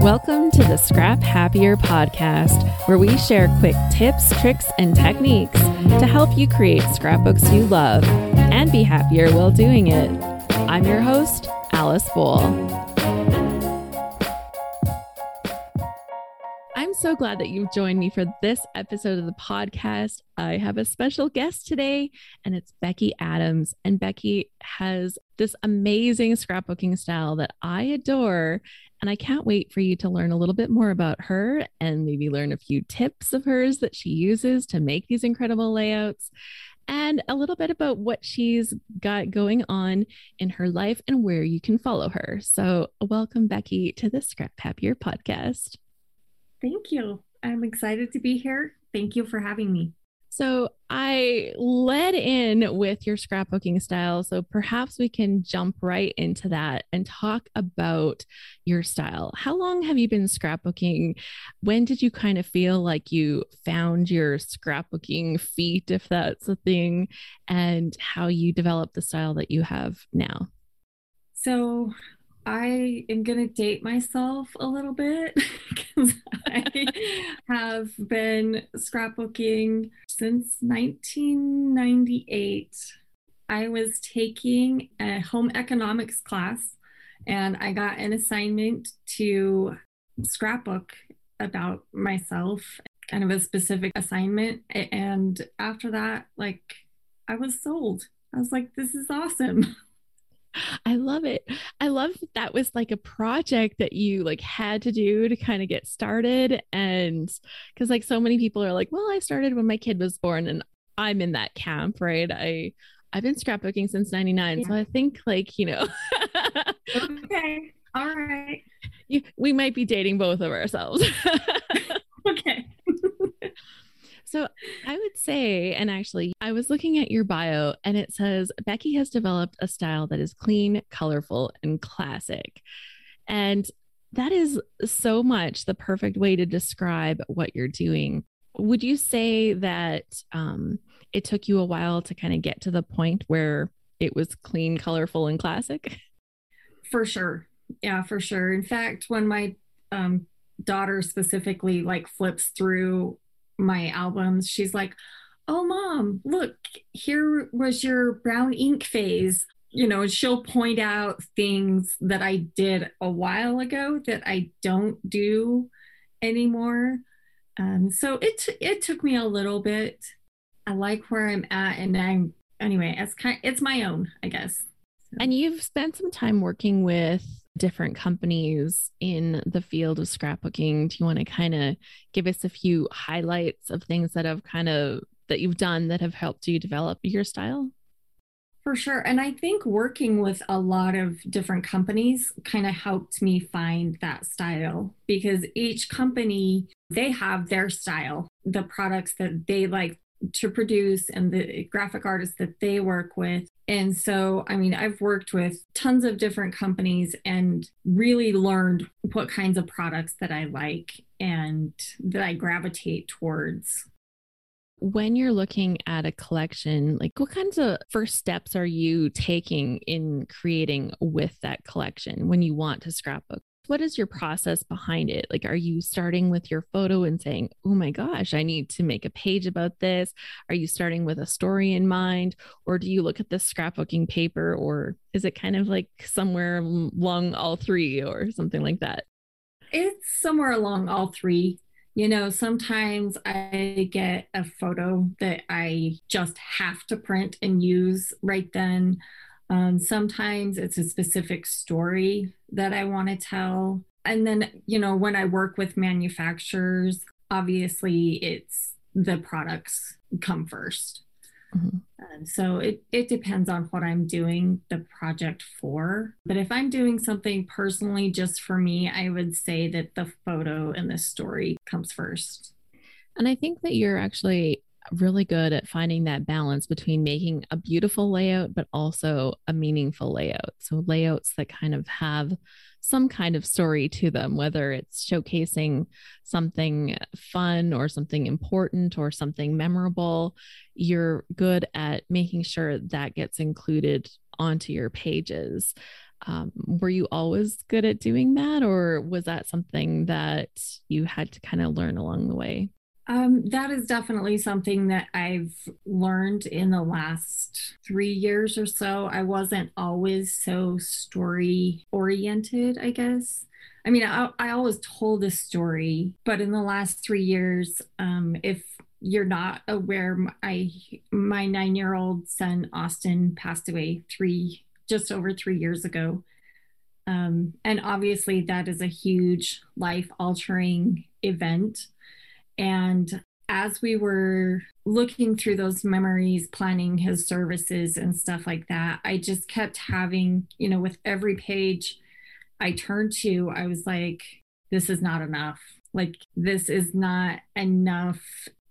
Welcome to the Scrap Happier podcast, where we share quick tips, tricks, and techniques to help you create scrapbooks you love and be happier while doing it. I'm your host, Alice Boll. I'm so glad that you've joined me for this episode of the podcast. I have a special guest today, and it's Becki Adams. And Becki has this amazing scrapbooking style that I adore. And I can't wait for you to learn a little bit more about her and maybe learn a few tips of hers that she uses to make these incredible layouts and a little bit about what she's got going on in her life and where you can follow her. So, welcome, Becki, to the Scrap Happier podcast. Thank you. I'm excited to be here. Thank you for having me. So I led in with your scrapbooking style. So perhaps we can jump right into that and talk about your style. How long have you been scrapbooking? When did you kind of feel like you found your scrapbooking feet, if that's a thing, and how you developed the style that you have now? So I am going to date myself a little bit because I have been scrapbooking since 1998. I was taking a home economics class and I got an assignment to scrapbook about myself, kind of a specific assignment. And after that, like, I was sold. I was like, this is awesome. I love it. I love that, that was like a project that you like had to do to kind of get started and cuz like so many people are like, "Well, I started when my kid was born." And I'm in that camp, right? I I've been scrapbooking since 99, yeah. so I think like, you know. okay. All right. You, we might be dating both of ourselves. okay. So I would say, and actually, I was looking at your bio and it says Becki has developed a style that is clean, colorful, and classic. And that is so much the perfect way to describe what you're doing. Would you say that um, it took you a while to kind of get to the point where it was clean, colorful, and classic? For sure. Yeah, for sure. In fact, when my um, daughter specifically like flips through my albums, she's like, Oh, mom, look, here was your brown ink phase. You know, she'll point out things that I did a while ago that I don't do anymore. Um, so it t- it took me a little bit. I like where I'm at, and I'm anyway. It's kind it's my own, I guess. And you've spent some time working with different companies in the field of scrapbooking. Do you want to kind of give us a few highlights of things that have kind of that you've done that have helped you develop your style? For sure. And I think working with a lot of different companies kind of helped me find that style because each company, they have their style, the products that they like to produce and the graphic artists that they work with. And so, I mean, I've worked with tons of different companies and really learned what kinds of products that I like and that I gravitate towards. When you're looking at a collection, like what kinds of first steps are you taking in creating with that collection when you want to scrapbook? What is your process behind it? Like, are you starting with your photo and saying, oh my gosh, I need to make a page about this? Are you starting with a story in mind? Or do you look at the scrapbooking paper? Or is it kind of like somewhere along all three or something like that? It's somewhere along all three. You know, sometimes I get a photo that I just have to print and use right then. Um, sometimes it's a specific story that I want to tell. And then, you know, when I work with manufacturers, obviously it's the products come 1st mm-hmm. so it, it depends on what I'm doing the project for. But if I'm doing something personally just for me, I would say that the photo and the story comes first. And I think that you're actually really good at finding that balance between making a beautiful layout, but also a meaningful layout. So, layouts that kind of have some kind of story to them, whether it's showcasing something fun or something important or something memorable. You're good at making sure that gets included onto your pages. Um, were you always good at doing that, or was that something that you had to kind of learn along the way? Um, that is definitely something that I've learned in the last three years or so. I wasn't always so story oriented, I guess. I mean, I, I always told a story, but in the last three years, um, if you're not aware, I my nine year old son Austin passed away three just over three years ago, um, and obviously that is a huge life altering event. And as we were looking through those memories, planning his services and stuff like that, I just kept having, you know, with every page I turned to, I was like, this is not enough. Like, this is not enough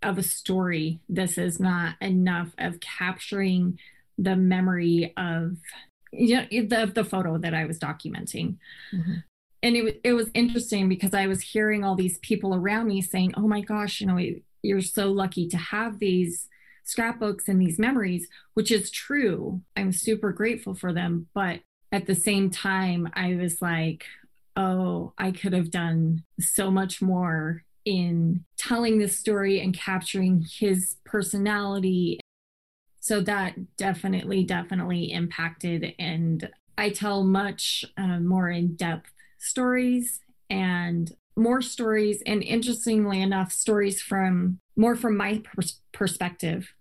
of a story. This is not enough of capturing the memory of you know, the, the photo that I was documenting. Mm-hmm. And it, it was interesting because I was hearing all these people around me saying, oh my gosh, you know, you're so lucky to have these scrapbooks and these memories, which is true. I'm super grateful for them. But at the same time, I was like, oh, I could have done so much more in telling this story and capturing his personality. So that definitely, definitely impacted. And I tell much uh, more in depth stories and more stories. And interestingly enough, stories from more from my pers- perspective.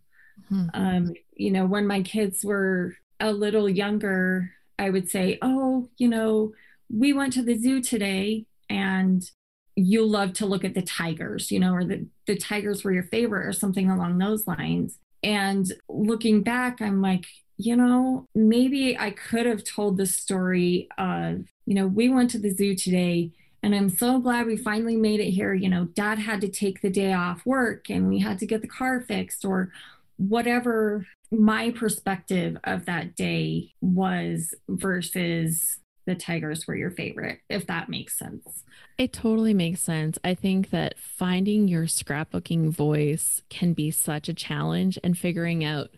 Hmm. Um, you know, when my kids were a little younger, I would say, oh, you know, we went to the zoo today and you love to look at the tigers, you know, or the, the tigers were your favorite or something along those lines. And looking back, I'm like, you know, maybe I could have told the story of, you know, we went to the zoo today and I'm so glad we finally made it here. You know, dad had to take the day off work and we had to get the car fixed or whatever my perspective of that day was versus the tigers were your favorite, if that makes sense. It totally makes sense. I think that finding your scrapbooking voice can be such a challenge and figuring out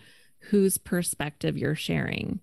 whose perspective you're sharing.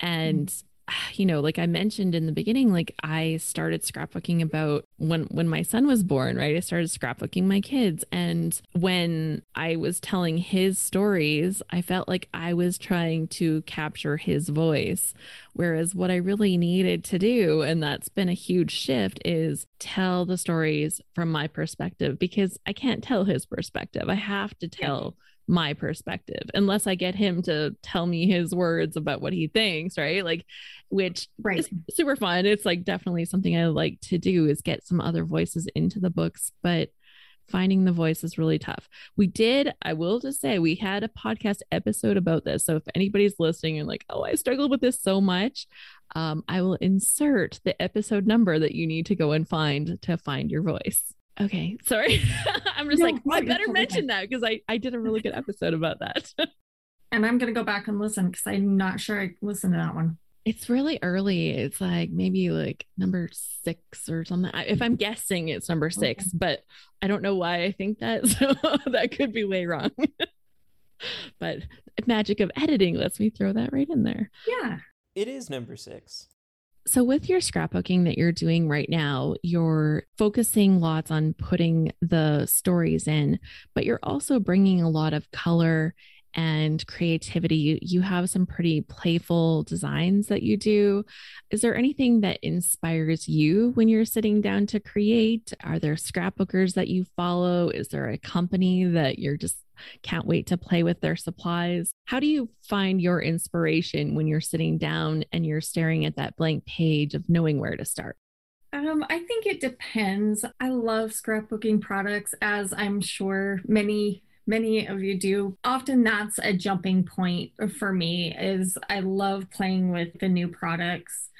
And mm-hmm you know like i mentioned in the beginning like i started scrapbooking about when when my son was born right? I started scrapbooking my kids. And when i was telling his stories i felt like i was trying to capture his voice. Whereas what i really needed to do and that's been a huge shift is tell the stories from my perspective because i can't tell his perspective. I have to tell yeah my perspective unless I get him to tell me his words about what he thinks, right? Like which right. is super fun. It's like definitely something I like to do is get some other voices into the books, but finding the voice is really tough. We did, I will just say, we had a podcast episode about this. So if anybody's listening and like, oh, I struggled with this so much, um, I will insert the episode number that you need to go and find to find your voice. Okay, sorry. I'm just no, like, I better mention that because I, I did a really good episode about that. and I'm going to go back and listen because I'm not sure I listened to that one. It's really early. It's like maybe like number six or something. If I'm guessing, it's number six, okay. but I don't know why I think that. So that could be way wrong. but magic of editing lets me throw that right in there. Yeah. It is number six. So, with your scrapbooking that you're doing right now, you're focusing lots on putting the stories in, but you're also bringing a lot of color and creativity. You have some pretty playful designs that you do. Is there anything that inspires you when you're sitting down to create? Are there scrapbookers that you follow? Is there a company that you're just can't wait to play with their supplies. How do you find your inspiration when you're sitting down and you're staring at that blank page of knowing where to start? Um, I think it depends. I love scrapbooking products, as I'm sure many many of you do. Often that's a jumping point for me is I love playing with the new products.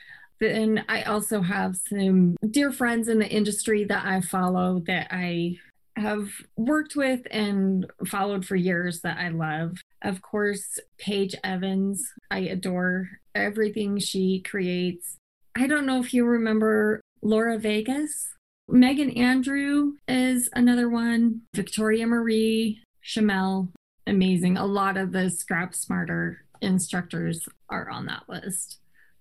Then I also have some dear friends in the industry that I follow that I have worked with and followed for years that I love. Of course, Paige Evans, I adore everything she creates. I don't know if you remember Laura Vegas. Megan Andrew is another one. Victoria Marie, Shamel, amazing. A lot of the Scrap Smarter instructors are on that list.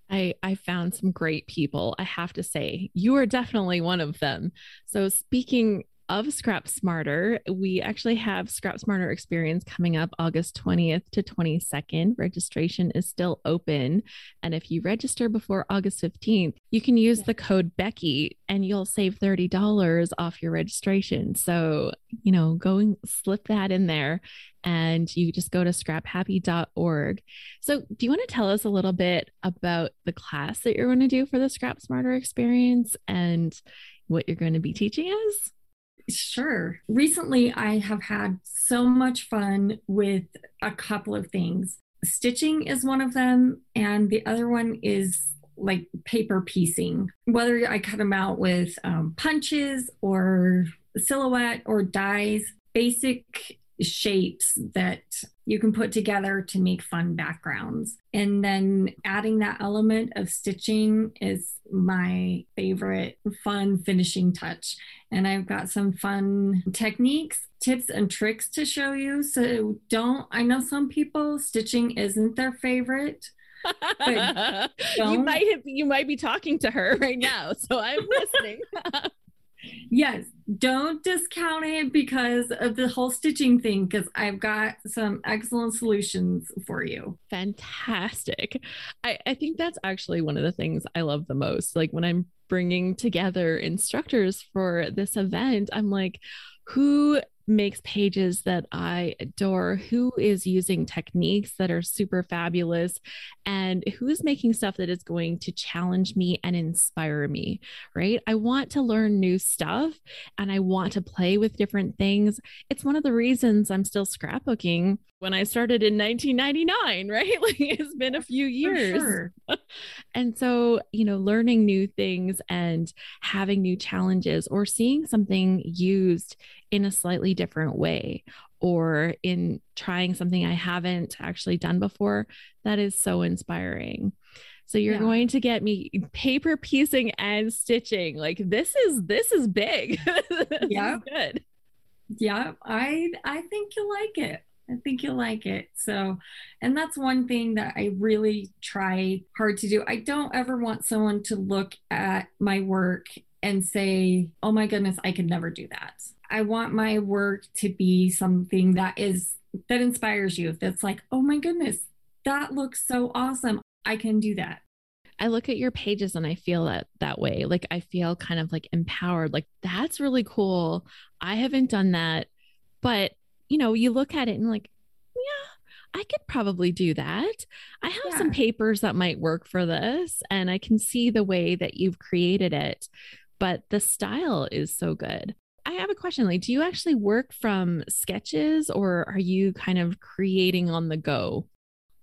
I, I found some great people, I have to say. You are definitely one of them. So, speaking of Scrap Smarter, we actually have Scrap Smarter experience coming up August 20th to 22nd. Registration is still open. And if you register before August 15th, you can use the code Becky and you'll save $30 off your registration. So, you know, go and slip that in there and you just go to scraphappy.org. So, do you want to tell us a little bit about the class that you're going to do for the Scrap Smarter experience and what you're going to be teaching us? Sure. Recently, I have had so much fun with a couple of things. Stitching is one of them, and the other one is like paper piecing. Whether I cut them out with um, punches or silhouette or dies, basic shapes that you can put together to make fun backgrounds. And then adding that element of stitching is my favorite fun finishing touch. And I've got some fun techniques, tips, and tricks to show you. So don't, I know some people stitching isn't their favorite. you might have, you might be talking to her right now, so I'm listening. Yes, don't discount it because of the whole stitching thing, because I've got some excellent solutions for you. Fantastic. I, I think that's actually one of the things I love the most. Like when I'm bringing together instructors for this event, I'm like, who makes pages that I adore, who is using techniques that are super fabulous, and who's making stuff that is going to challenge me and inspire me, right? I want to learn new stuff and I want to play with different things. It's one of the reasons I'm still scrapbooking when I started in 1999, right? Like it's been a few years. Sure. and so, you know, learning new things and having new challenges or seeing something used in a slightly different way or in trying something I haven't actually done before, that is so inspiring. So you're yeah. going to get me paper piecing and stitching. Like this is this is big. yeah. good. Yeah, I I think you'll like it. I think you'll like it. So, and that's one thing that I really try hard to do. I don't ever want someone to look at my work and say, oh my goodness, I could never do that. I want my work to be something that is, that inspires you. That's like, oh my goodness, that looks so awesome. I can do that. I look at your pages and I feel that that way. Like I feel kind of like empowered. Like that's really cool. I haven't done that. But, you know, you look at it and like, yeah, I could probably do that. I have yeah. some papers that might work for this and I can see the way that you've created it but the style is so good. I have a question. Like, do you actually work from sketches or are you kind of creating on the go?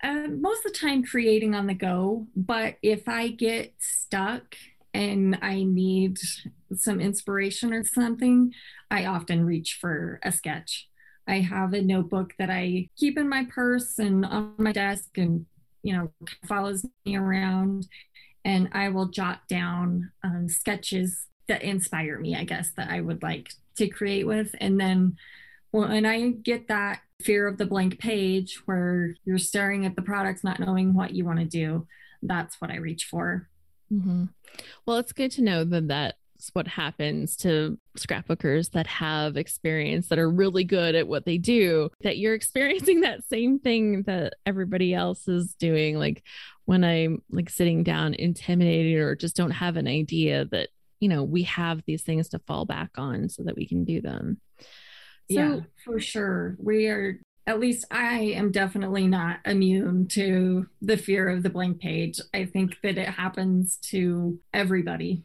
Uh, most of the time, creating on the go. But if I get stuck and I need some inspiration or something, I often reach for a sketch. I have a notebook that I keep in my purse and on my desk and, you know, follows me around. And I will jot down um, sketches that inspire me, I guess, that I would like to create with. And then when I get that fear of the blank page where you're staring at the products, not knowing what you want to do, that's what I reach for. Mm-hmm. Well, it's good to know that that's what happens to scrapbookers that have experience that are really good at what they do, that you're experiencing that same thing that everybody else is doing. Like when I'm like sitting down intimidated or just don't have an idea that you know we have these things to fall back on so that we can do them. So, yeah for sure. We are at least i am definitely not immune to the fear of the blank page. I think that it happens to everybody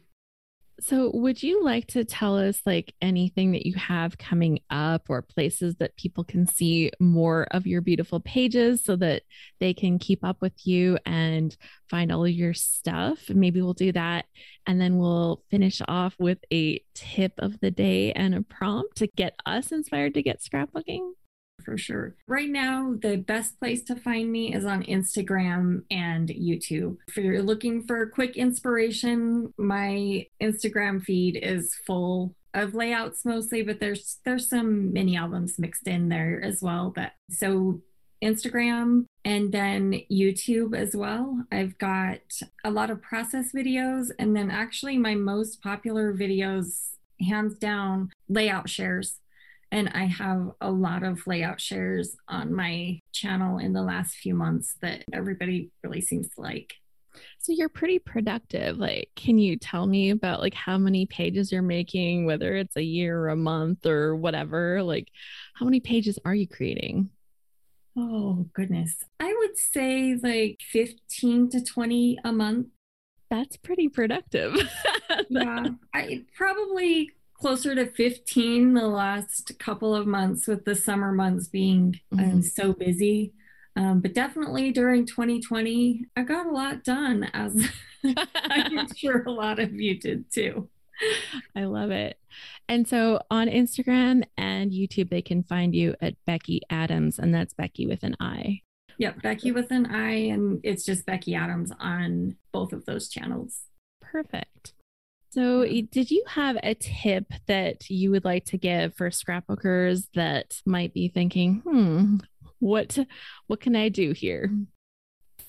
so, would you like to tell us like anything that you have coming up or places that people can see more of your beautiful pages so that they can keep up with you and find all your stuff? Maybe we'll do that. And then we'll finish off with a tip of the day and a prompt to get us inspired to get scrapbooking for sure. Right now, the best place to find me is on Instagram and YouTube. If you're looking for quick inspiration, my Instagram feed is full of layouts mostly, but there's there's some mini albums mixed in there as well. But so Instagram and then YouTube as well. I've got a lot of process videos, and then actually, my most popular videos, hands down, layout shares. And I have a lot of layout shares on my channel in the last few months that everybody really seems to like. So you're pretty productive. Like, can you tell me about like how many pages you're making, whether it's a year or a month or whatever? Like, how many pages are you creating? Oh, goodness. I would say like 15 to 20 a month. That's pretty productive. yeah. I probably closer to 15 the last couple of months with the summer months being um, mm-hmm. um, so busy. Um, but definitely during 2020, I got a lot done, as I'm sure a lot of you did too. I love it. And so on Instagram and YouTube, they can find you at Becki Adams, and that's Becki with an I. Yep, Becki with an I, and it's just Becki Adams on both of those channels. Perfect. So, did you have a tip that you would like to give for scrapbookers that might be thinking, hmm, what what can I do here?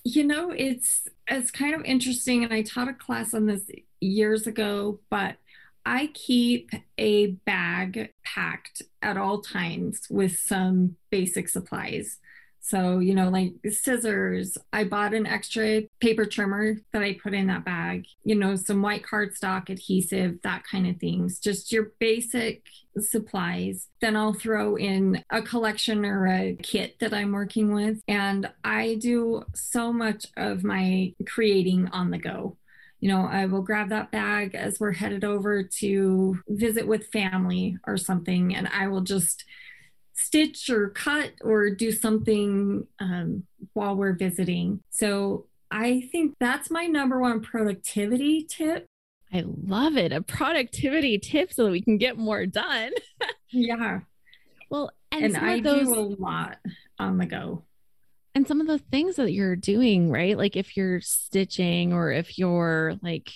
You know, it's it's kind of interesting and I taught a class on this years ago, but I keep a bag packed at all times with some basic supplies. So, you know, like scissors, I bought an extra paper trimmer that I put in that bag, you know, some white cardstock adhesive, that kind of things, just your basic supplies. Then I'll throw in a collection or a kit that I'm working with. And I do so much of my creating on the go you know, I will grab that bag as we're headed over to visit with family or something, and I will just stitch or cut or do something um, while we're visiting. So I think that's my number one productivity tip. I love it. A productivity tip so that we can get more done. yeah. Well, and, and I those... do a lot on the go. And some of the things that you're doing, right? Like if you're stitching or if you're like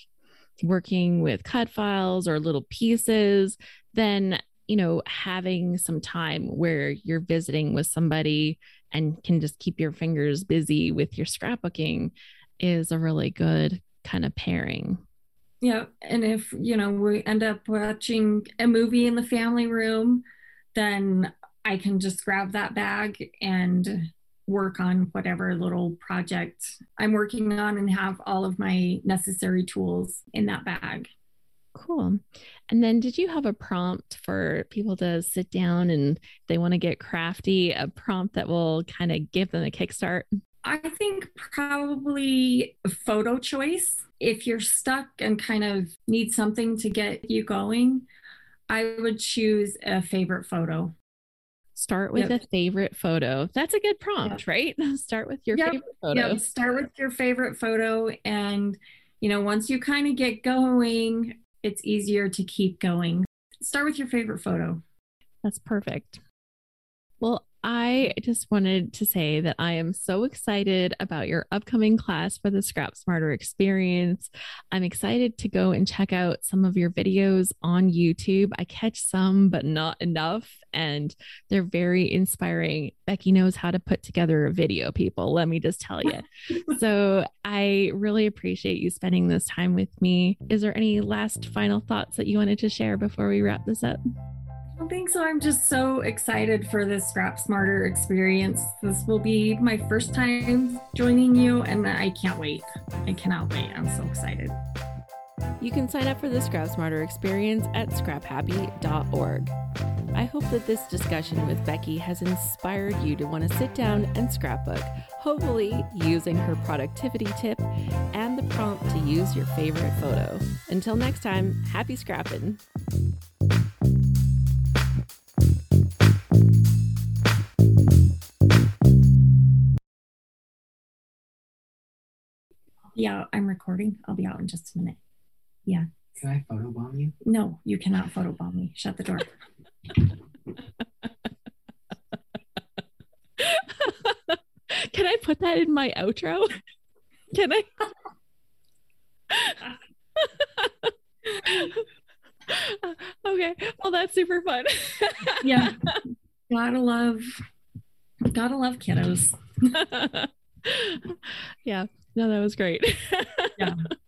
working with cut files or little pieces, then you know, having some time where you're visiting with somebody and can just keep your fingers busy with your scrapbooking is a really good kind of pairing. Yeah. And if, you know, we end up watching a movie in the family room, then I can just grab that bag and work on whatever little project I'm working on and have all of my necessary tools in that bag. Cool. And then did you have a prompt for people to sit down and they want to get crafty, a prompt that will kind of give them a kickstart? I think probably photo choice. If you're stuck and kind of need something to get you going, I would choose a favorite photo. Start with yep. a favorite photo. That's a good prompt, yep. right? Start with your yep. favorite photo. Yep. Start with your favorite photo. And, you know, once you kind of get going, it's easier to keep going. Start with your favorite photo. That's perfect. Well, I just wanted to say that I am so excited about your upcoming class for the Scrap Smarter experience. I'm excited to go and check out some of your videos on YouTube. I catch some, but not enough, and they're very inspiring. Becki knows how to put together a video, people, let me just tell you. so I really appreciate you spending this time with me. Is there any last final thoughts that you wanted to share before we wrap this up? I think so. I'm just so excited for this Scrap Smarter experience. This will be my first time joining you, and I can't wait. I cannot wait. I'm so excited. You can sign up for the Scrap Smarter experience at scraphappy.org. I hope that this discussion with Becki has inspired you to want to sit down and scrapbook, hopefully using her productivity tip and the prompt to use your favorite photo. Until next time, happy scrapping. Yeah, I'm recording. I'll be out in just a minute. Yeah. Can I photobomb you? No, you cannot photobomb me. Shut the door. Can I put that in my outro? Can I? okay. Well, that's super fun. yeah. Gotta love Gotta love kiddos. yeah. No, that was great. Yeah.